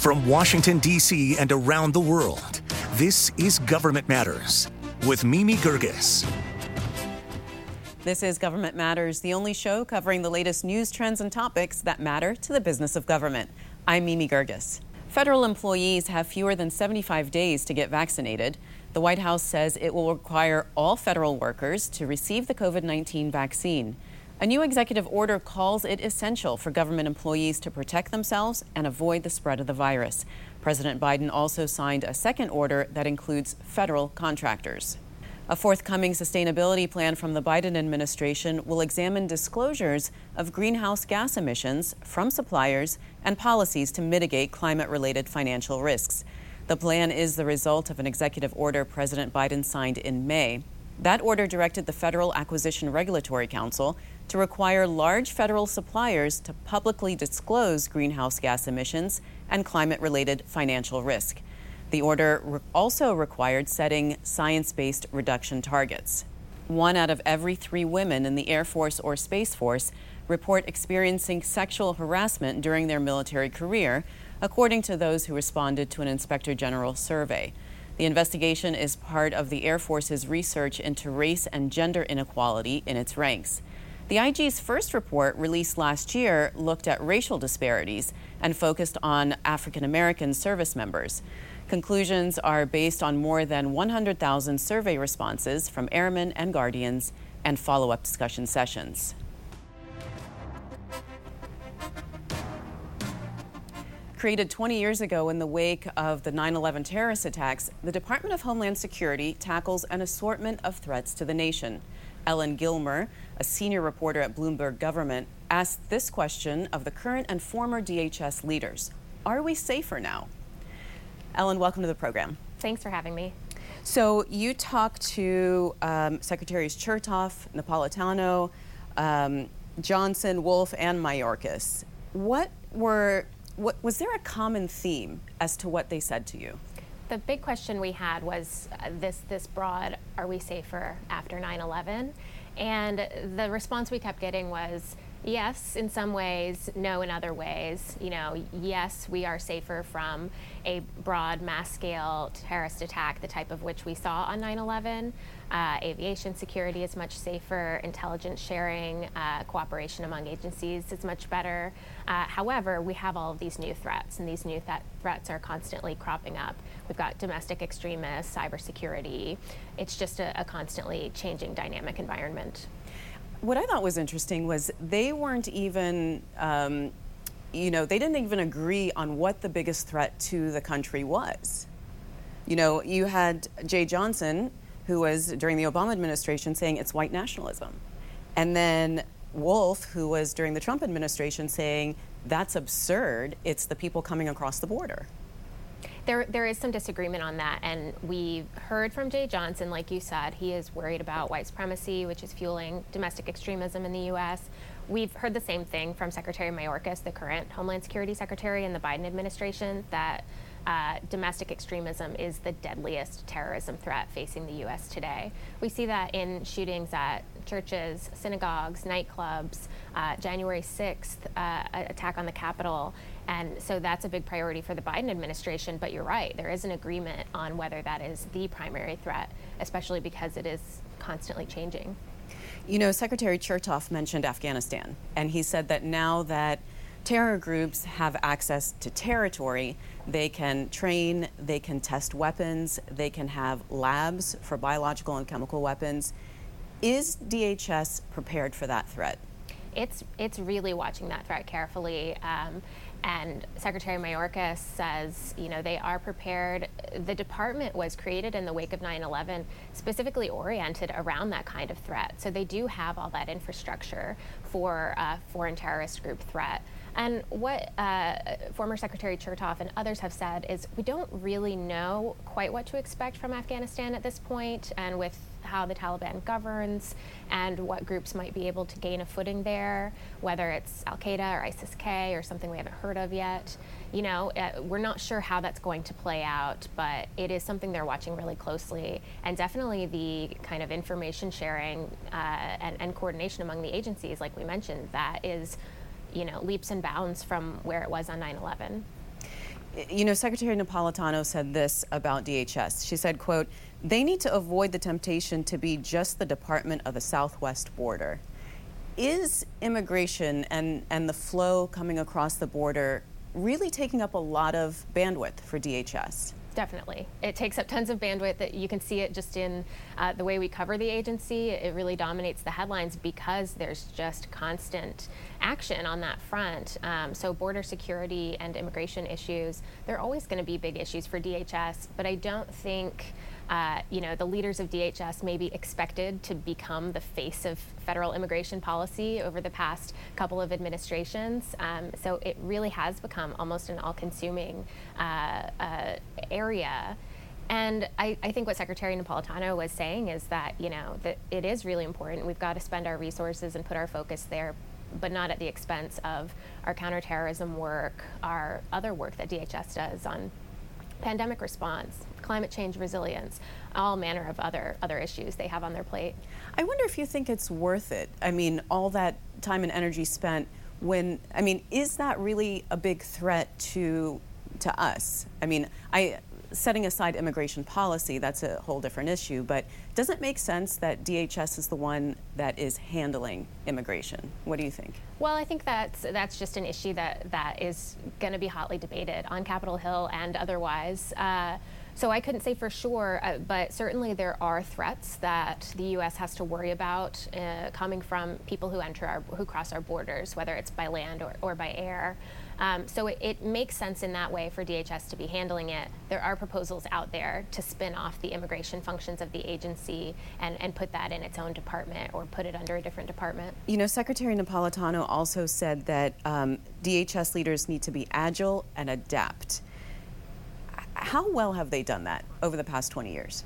From Washington, D.C. and around the world, this is Government Matters with Mimi Geerges. This is Government Matters, the only show covering the latest news, trends, and topics that matter to the business of government. I'm Mimi Geerges. Federal employees have fewer than 75 days to get vaccinated. The White House says it will require all federal workers to receive the COVID 19 vaccine. A new executive order calls it essential for government employees to protect themselves and avoid the spread of the virus. President Biden also signed a second order that includes federal contractors. A forthcoming sustainability plan from the Biden administration will examine disclosures of greenhouse gas emissions from suppliers and policies to mitigate climate related financial risks. The plan is the result of an executive order President Biden signed in May. That order directed the Federal Acquisition Regulatory Council to require large federal suppliers to publicly disclose greenhouse gas emissions and climate related financial risk. The order re- also required setting science based reduction targets. One out of every three women in the Air Force or Space Force report experiencing sexual harassment during their military career, according to those who responded to an Inspector General survey. The investigation is part of the Air Force's research into race and gender inequality in its ranks. The IG's first report, released last year, looked at racial disparities and focused on African American service members. Conclusions are based on more than 100,000 survey responses from airmen and guardians and follow up discussion sessions. Created 20 years ago in the wake of the 9 11 terrorist attacks, the Department of Homeland Security tackles an assortment of threats to the nation. Ellen Gilmer, a senior reporter at Bloomberg Government, asked this question of the current and former DHS leaders Are we safer now? Ellen, welcome to the program. Thanks for having me. So, you talked to um, Secretaries Chertoff, Napolitano, um, Johnson, Wolf, and Mayorkas. What were what, was there a common theme as to what they said to you? The big question we had was uh, this this broad are we safer after 9/11? And the response we kept getting was yes, in some ways, no, in other ways. You know, yes, we are safer from a broad mass scale terrorist attack, the type of which we saw on 9 11. Uh, aviation security is much safer, intelligence sharing, uh, cooperation among agencies is much better. Uh, however, we have all of these new threats, and these new th- threats are constantly cropping up. We've got domestic extremists, cybersecurity. It's just a, a constantly changing dynamic environment. What I thought was interesting was they weren't even. Um, you know, they didn't even agree on what the biggest threat to the country was. You know, you had Jeh Johnson, who was during the Obama administration saying it's white nationalism. And then Wolf, who was during the Trump administration saying that's absurd, it's the people coming across the border. There, there is some disagreement on that, and we've heard from Jeh Johnson, like you said, he is worried about white supremacy, which is fueling domestic extremism in the U.S. We've heard the same thing from Secretary Mayorkas, the current Homeland Security Secretary in the Biden administration, that uh, domestic extremism is the deadliest terrorism threat facing the U.S. today. We see that in shootings at churches, synagogues, nightclubs, uh, January 6th uh, attack on the Capitol. And so that's a big priority for the Biden administration. But you're right, there is an agreement on whether that is the primary threat, especially because it is constantly changing. You know, Secretary Chertoff mentioned Afghanistan, and he said that now that terror groups have access to territory, they can train, they can test weapons, they can have labs for biological and chemical weapons. Is DHS prepared for that threat? It's it's really watching that threat carefully. Um, and Secretary Mayorkas says, you know, they are prepared. The department was created in the wake of 9 11, specifically oriented around that kind of threat. So they do have all that infrastructure for a foreign terrorist group threat. And what uh, former Secretary Chertoff and others have said is we don't really know quite what to expect from Afghanistan at this point, and with how the Taliban governs and what groups might be able to gain a footing there, whether it's Al Qaeda or ISIS K or something we haven't heard of yet. You know, uh, we're not sure how that's going to play out, but it is something they're watching really closely. And definitely the kind of information sharing uh, and, and coordination among the agencies, like we mentioned, that is you know, leaps and bounds from where it was on 9 11. You know, Secretary Napolitano said this about DHS. She said, quote, they need to avoid the temptation to be just the department of the southwest border. Is immigration and, and the flow coming across the border really taking up a lot of bandwidth for DHS? Definitely. It takes up tons of bandwidth. That you can see it just in uh, the way we cover the agency. It really dominates the headlines because there's just constant action on that front. Um, so, border security and immigration issues, they're always going to be big issues for DHS, but I don't think uh, you know, the leaders of DHS may be expected to become the face of federal immigration policy over the past couple of administrations. Um, so it really has become almost an all consuming uh, uh, area. And I, I, think what Secretary Napolitano was saying is that, you know, that it is really important. We've got to spend our resources and put our focus there, but not at the expense of our counterterrorism work, our other work that DHS does on pandemic response, climate change resilience, all manner of other other issues they have on their plate. I wonder if you think it's worth it. I mean, all that time and energy spent when I mean, is that really a big threat to to us? I mean, I setting aside immigration policy, that's a whole different issue, but does it make sense that DHS is the one that is handling immigration? What do you think? Well, I think that's that's just an issue that that is going to be hotly debated on Capitol Hill and otherwise. Uh, so I couldn't say for sure, uh, but certainly there are threats that the U.S. has to worry about uh, coming from people who enter our, who cross our borders, whether it's by land or, or by air. Um, so it, it, makes sense in that way for DHS to be handling it. There are proposals out there to spin off the immigration functions of the agency and, and put that in its own department or put it under a different department. You know, Secretary Napolitano also said that um, DHS leaders need to be agile and adapt. How well have they done that over the past 20 years?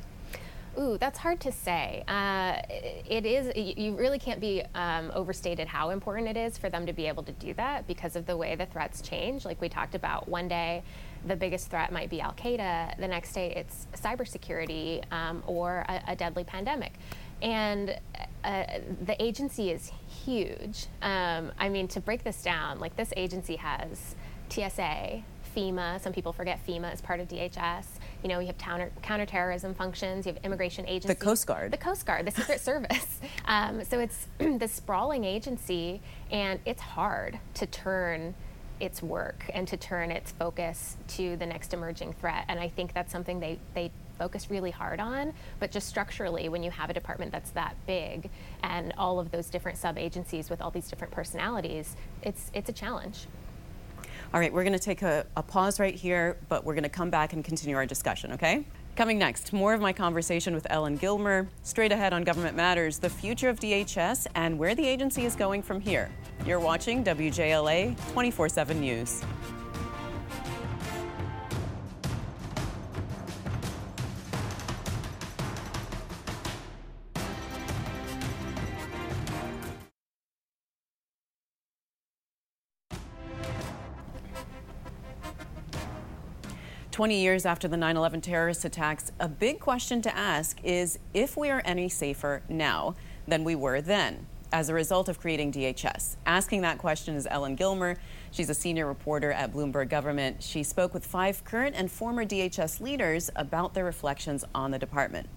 Ooh, that's hard to say. Uh, it is, you really can't be um, overstated how important it is for them to be able to do that because of the way the threats change. Like we talked about, one day the biggest threat might be Al Qaeda, the next day it's cybersecurity um, or a, a, deadly pandemic. And uh, the agency is huge. Um, I mean, to break this down, like this agency has TSA, FEMA. Some people forget FEMA is part of DHS. You know, we have counter, counterterrorism functions. You have immigration agencies. The Coast Guard. The Coast Guard, the Secret Service. Um, so it's this sprawling agency, and it's hard to turn its work and to turn its focus to the next emerging threat. And I think that's something they, they focus really hard on. But just structurally, when you have a department that's that big and all of those different sub agencies with all these different personalities, it's, it's a challenge. All right, we're going to take a, a pause right here, but we're going to come back and continue our discussion, okay? Coming next, more of my conversation with Ellen Gilmer. Straight ahead on Government Matters, the future of DHS and where the agency is going from here. You're watching WJLA 24 7 News. 20 years after the 9 11 terrorist attacks, a big question to ask is if we are any safer now than we were then as a result of creating DHS. Asking that question is Ellen Gilmer. She's a senior reporter at Bloomberg Government. She spoke with five current and former DHS leaders about their reflections on the department.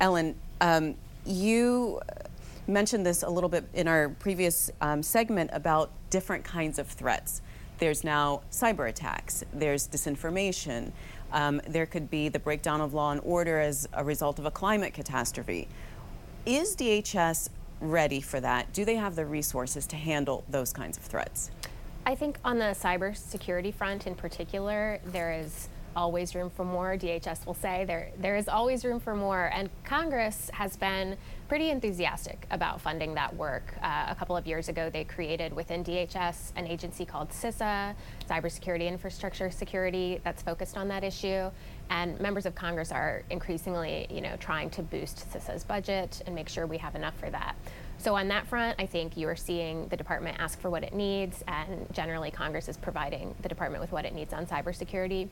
Ellen, um, you mentioned this a little bit in our previous um, segment about different kinds of threats. There's now cyber attacks, there's disinformation, um, there could be the breakdown of law and order as a result of a climate catastrophe. Is DHS ready for that? Do they have the resources to handle those kinds of threats? I think on the cybersecurity front in particular, there is always room for more. DHS will say there there is always room for more, and Congress has been pretty enthusiastic about funding that work. Uh, a couple of years ago, they created within DHS an agency called CISA, Cybersecurity Infrastructure Security, that's focused on that issue. And members of Congress are increasingly, you know, trying to boost CISA's budget and make sure we have enough for that. So on that front, I think you are seeing the department ask for what it needs, and generally Congress is providing the department with what it needs on cybersecurity.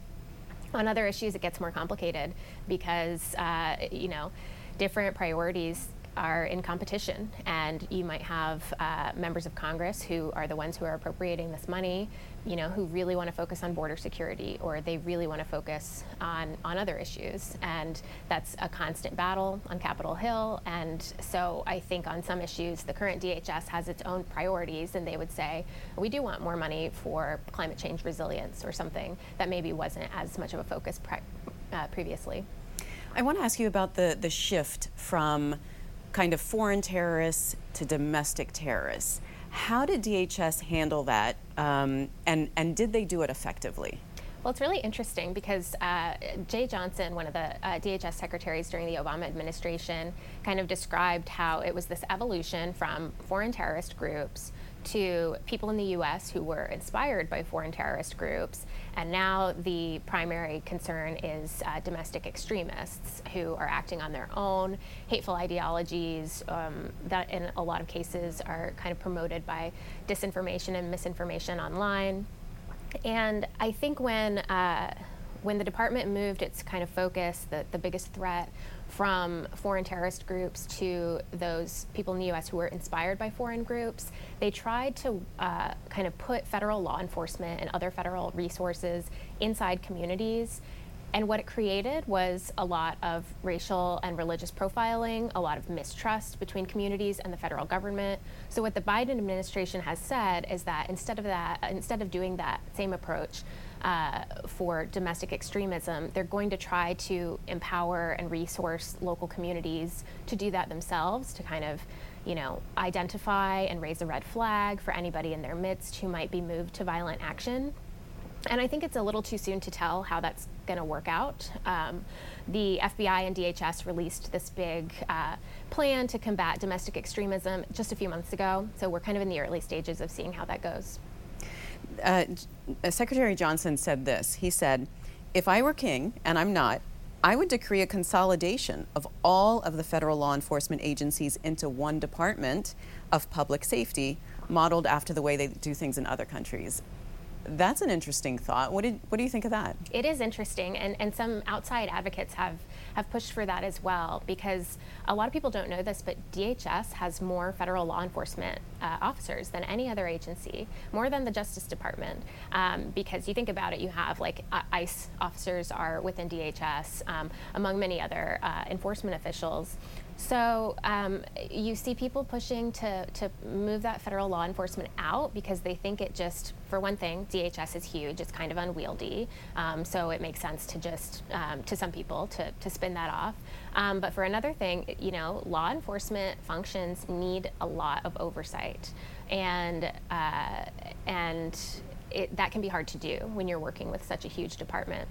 On other issues, it gets more complicated because, uh, you know, different priorities are in competition, and you might have uh, members of Congress who are the ones who are appropriating this money, you know, who really want to focus on border security or they really want to focus on, on other issues. And that's a constant battle on Capitol Hill. And so I think on some issues, the current DHS has its own priorities, and they would say, we do want more money for climate change resilience or something that maybe wasn't as much of a focus pre- uh, previously. I want to ask you about the, the shift from kind of foreign terrorists to domestic terrorists. How did DHS handle that, um, and, and did they do it effectively? Well, it's really interesting because uh, Jeh Johnson, one of the uh, DHS secretaries during the Obama administration, kind of described how it was this evolution from foreign terrorist groups to people in the U.S. who were inspired by foreign terrorist groups. And now the primary concern is uh, domestic extremists who are acting on their own, hateful ideologies um, that, in a lot of cases, are kind of promoted by disinformation and misinformation online. And I think when uh, when the department moved its kind of focus, the, the biggest threat from foreign terrorist groups to those people in the US who were inspired by foreign groups, they tried to uh, kind of put federal law enforcement and other federal resources inside communities. And what it created was a lot of racial and religious profiling, a lot of mistrust between communities and the federal government. So what the Biden administration has said is that instead of that, instead of doing that same approach, uh, for domestic extremism, they're going to try to empower and resource local communities to do that themselves, to kind of, you know, identify and raise a red flag for anybody in their midst who might be moved to violent action. And I think it's a little too soon to tell how that's going to work out. Um, the FBI and DHS released this big uh, plan to combat domestic extremism just a few months ago. So we're kind of in the early stages of seeing how that goes uh, Secretary Johnson said this. He said, if I were king, and I'm not, I would decree a consolidation of all of the federal law enforcement agencies into one department of public safety, modeled after the way they do things in other countries. That's an interesting thought. What, did, what do you think of that? It is interesting, and, and some outside advocates have, have pushed for that as well because a lot of people don't know this, but DHS has more federal law enforcement uh, officers than any other agency, more than the Justice Department. Um, because you think about it, you have like uh, ICE officers are within DHS, um, among many other uh, enforcement officials. So um, you see people pushing to, to move that federal law enforcement out because they think it just, for one thing, DHS is huge, it's kind of unwieldy. Um, so it makes sense to just, um, to some people, to, to spin that off. Um, but for another thing, you know, law enforcement functions need a lot of oversight. And, uh, and it, that can be hard to do when you're working with such a huge department.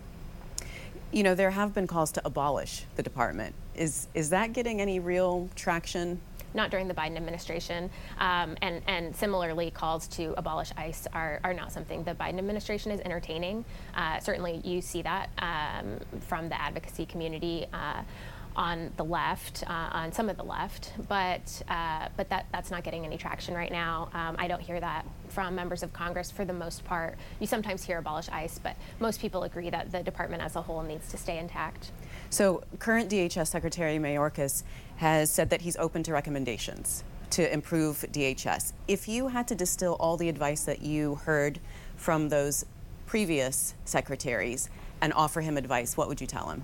You know, there have been calls to abolish the department. Is, is that getting any real traction? Not during the Biden administration. Um, and, and similarly, calls to abolish ICE are, are not something the Biden administration is entertaining. Uh, certainly, you see that um, from the advocacy community. Uh, on the left, uh, on some of the left, but uh, but that that's not getting any traction right now. Um, I don't hear that from members of Congress for the most part. You sometimes hear abolish ICE, but most people agree that the department as a whole needs to stay intact. So, current DHS Secretary Mayorkas has said that he's open to recommendations to improve DHS. If you had to distill all the advice that you heard from those previous secretaries and offer him advice, what would you tell him?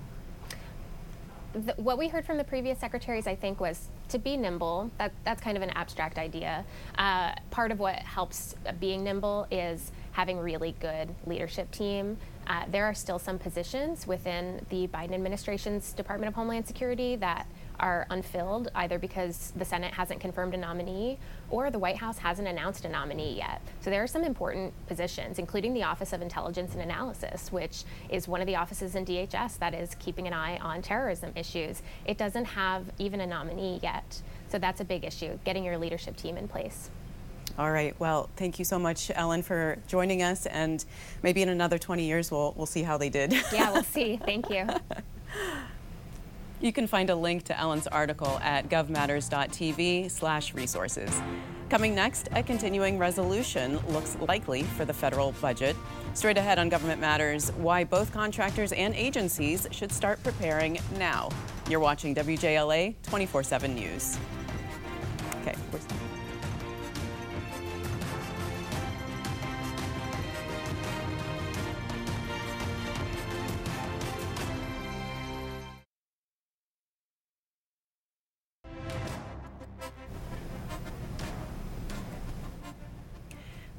What we heard from the previous secretaries, I think, was to be nimble. That, that's kind of an abstract idea. Uh, part of what helps being nimble is having really good leadership team. Uh, there are still some positions within the Biden administration's Department of Homeland Security that are unfilled, either because the Senate hasn't confirmed a nominee or the White House hasn't announced a nominee yet. So there are some important positions, including the Office of Intelligence and Analysis, which is one of the offices in DHS that is keeping an eye on terrorism issues. It doesn't have even a nominee yet. So that's a big issue, getting your leadership team in place. All right. Well, thank you so much, Ellen, for joining us. And maybe in another 20 years, we'll, we'll see how they did. Yeah, we'll see. Thank you. You can find a link to Ellen's article at govmatters.tv slash resources. Coming next, a continuing resolution looks likely for the federal budget. Straight ahead on Government Matters, why both contractors and agencies should start preparing now. You're watching WJLA 24 7 News.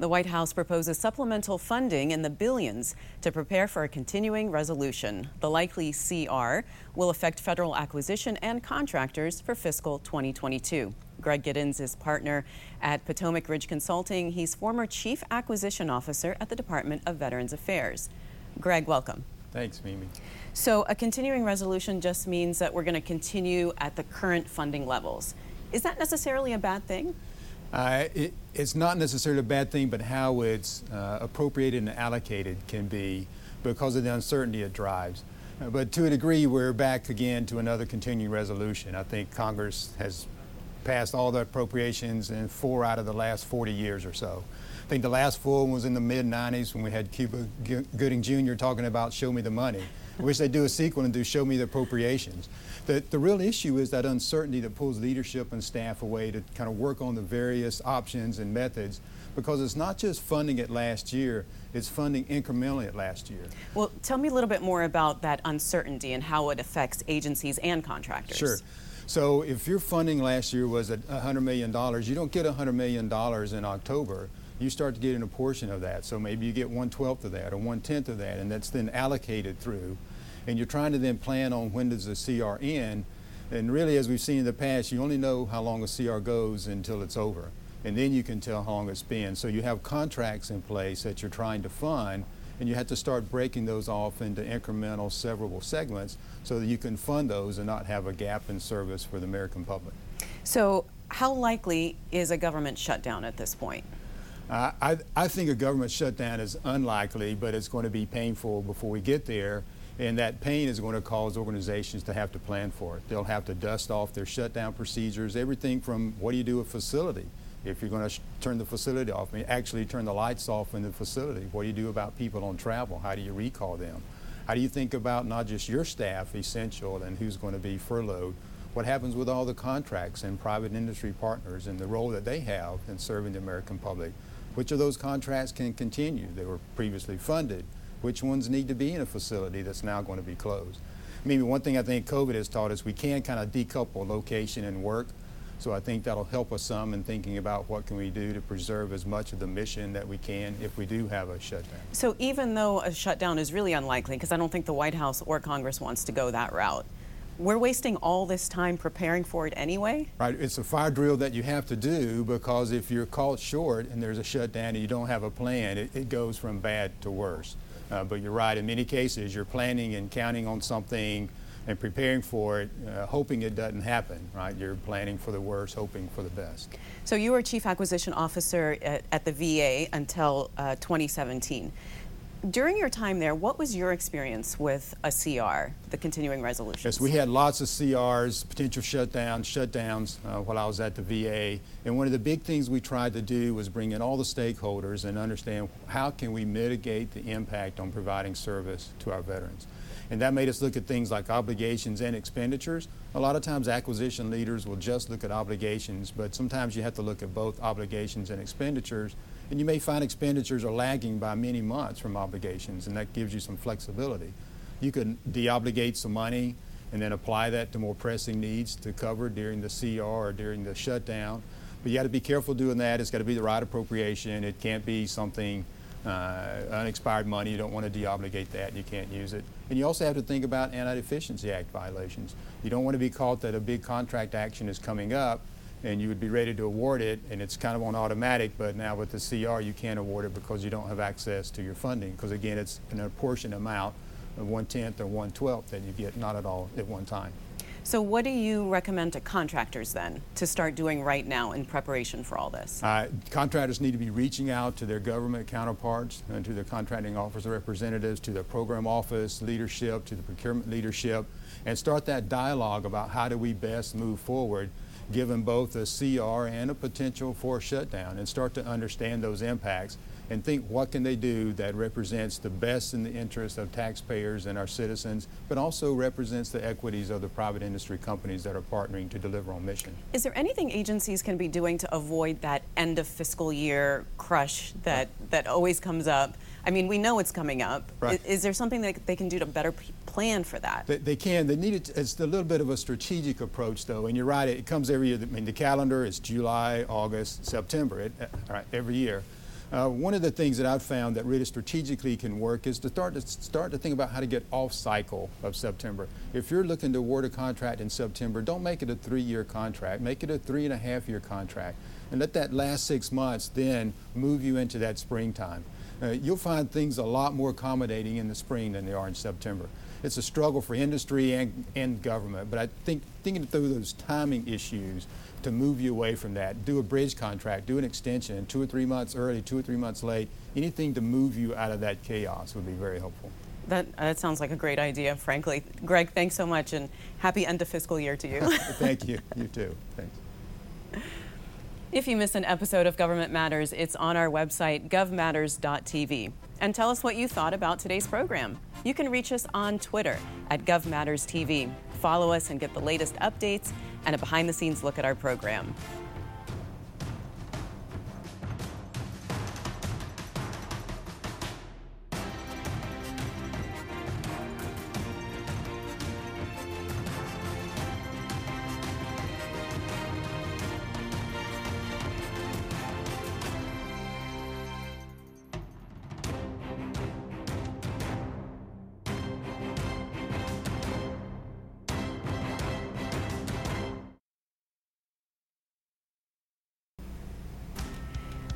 The White House proposes supplemental funding in the billions to prepare for a continuing resolution. The likely CR will affect federal acquisition and contractors for fiscal 2022. Greg Giddens is partner at Potomac Ridge Consulting. He's former chief acquisition officer at the Department of Veterans Affairs. Greg, welcome. Thanks, Mimi. So, a continuing resolution just means that we're going to continue at the current funding levels. Is that necessarily a bad thing? Uh, it, it's not necessarily a bad thing, but how it's uh, appropriated and allocated can be because of the uncertainty it drives. Uh, but to a degree, we're back again to another continuing resolution. I think Congress has passed all the appropriations in four out of the last 40 years or so. I think the last full one was in the mid 90s when we had Cuba Gooding Jr. talking about show me the money. I wish they'd do a sequel and do show me the appropriations. The, the real issue is that uncertainty that pulls leadership and staff away to kind of work on the various options and methods because it's not just funding it last year, it's funding incrementally at last year. Well, tell me a little bit more about that uncertainty and how it affects agencies and contractors. Sure. So if your funding last year was at $100 million, you don't get $100 million in October. You start to get in a portion of that. So maybe you get one twelfth of that or one tenth of that, and that's then allocated through and you're trying to then plan on when does the CR end. And really, as we've seen in the past, you only know how long a CR goes until it's over. And then you can tell how long it's been. So you have contracts in place that you're trying to fund, and you have to start breaking those off into incremental, severable segments so that you can fund those and not have a gap in service for the American public. So, how likely is a government shutdown at this point? I, I think a government shutdown is unlikely, but it's going to be painful before we get there. And that pain is going to cause organizations to have to plan for it. They'll have to dust off their shutdown procedures, everything from what do you do with facility? If you're going to turn the facility off, I mean, actually turn the lights off in the facility, what do you do about people on travel? How do you recall them? How do you think about not just your staff, essential, and who's going to be furloughed? What happens with all the contracts and private industry partners and the role that they have in serving the American public? Which of those contracts can continue? They were previously funded which ones need to be in a facility that's now going to be closed. Maybe one thing I think COVID has taught us, we can kind of decouple location and work. So I think that'll help us some in thinking about what can we do to preserve as much of the mission that we can if we do have a shutdown. So even though a shutdown is really unlikely, because I don't think the White House or Congress wants to go that route, we're wasting all this time preparing for it anyway? Right. It's a fire drill that you have to do because if you're caught short and there's a shutdown and you don't have a plan, it, it goes from bad to worse. Uh, but you're right, in many cases, you're planning and counting on something and preparing for it, uh, hoping it doesn't happen, right? You're planning for the worst, hoping for the best. So you were chief acquisition officer at, at the VA until uh, 2017. During your time there, what was your experience with a CR, the continuing resolution? Yes, we had lots of CRs, potential shutdowns, shutdowns uh, while I was at the VA. And one of the big things we tried to do was bring in all the stakeholders and understand how can we mitigate the impact on providing service to our veterans. And that made us look at things like obligations and expenditures. A lot of times acquisition leaders will just look at obligations, but sometimes you have to look at both obligations and expenditures and you may find expenditures are lagging by many months from obligations, and that gives you some flexibility. You can deobligate some money and then apply that to more pressing needs to cover during the CR or during the shutdown. But you got to be careful doing that. It's got to be the right appropriation. It can't be something uh, unexpired money. You don't want to deobligate that. You can't use it. And you also have to think about Anti-Deficiency Act violations. You don't want to be caught that a big contract action is coming up and you would be ready to award it, and it's kind of on automatic, but now with the CR, you can't award it because you don't have access to your funding, because again, it's an apportioned amount of one-tenth or one-twelfth that you get, not at all at one time. So what do you recommend to contractors then to start doing right now in preparation for all this? Uh, contractors need to be reaching out to their government counterparts and to their contracting office representatives, to their program office leadership, to the procurement leadership, and start that dialogue about how do we best move forward given both a CR and a potential for a shutdown and start to understand those impacts and think what can they do that represents the best in the interest of taxpayers and our citizens, but also represents the equities of the private industry companies that are partnering to deliver on mission. Is there anything agencies can be doing to avoid that end of fiscal year crush that, that always comes up? I mean, we know it's coming up. Right. Is, is there something that they can do to better plan for that? They, they can. They need it. It's a little bit of a strategic approach, though. And you're right. It comes every year. I mean, the calendar is July, August, September. It, uh, all right, every year. Uh, one of the things that I've found that really strategically can work is to start to start to think about how to get off cycle of September. If you're looking to award a contract in September, don't make it a three-year contract. Make it a three and a half year contract, and let that last six months then move you into that springtime. Uh, you'll find things a lot more accommodating in the spring than they are in September. It's a struggle for industry and, and government, but I think thinking through those timing issues to move you away from that. Do a bridge contract, do an extension, two or three months early, two or three months late. Anything to move you out of that chaos would be very helpful. That, that sounds like a great idea, frankly. Greg, thanks so much, and happy end of fiscal year to you. Thank you. You too. Thanks. If you miss an episode of Government Matters, it's on our website, govmatters.tv. And tell us what you thought about today's program. You can reach us on Twitter at GovMattersTV. Follow us and get the latest updates and a behind the scenes look at our program.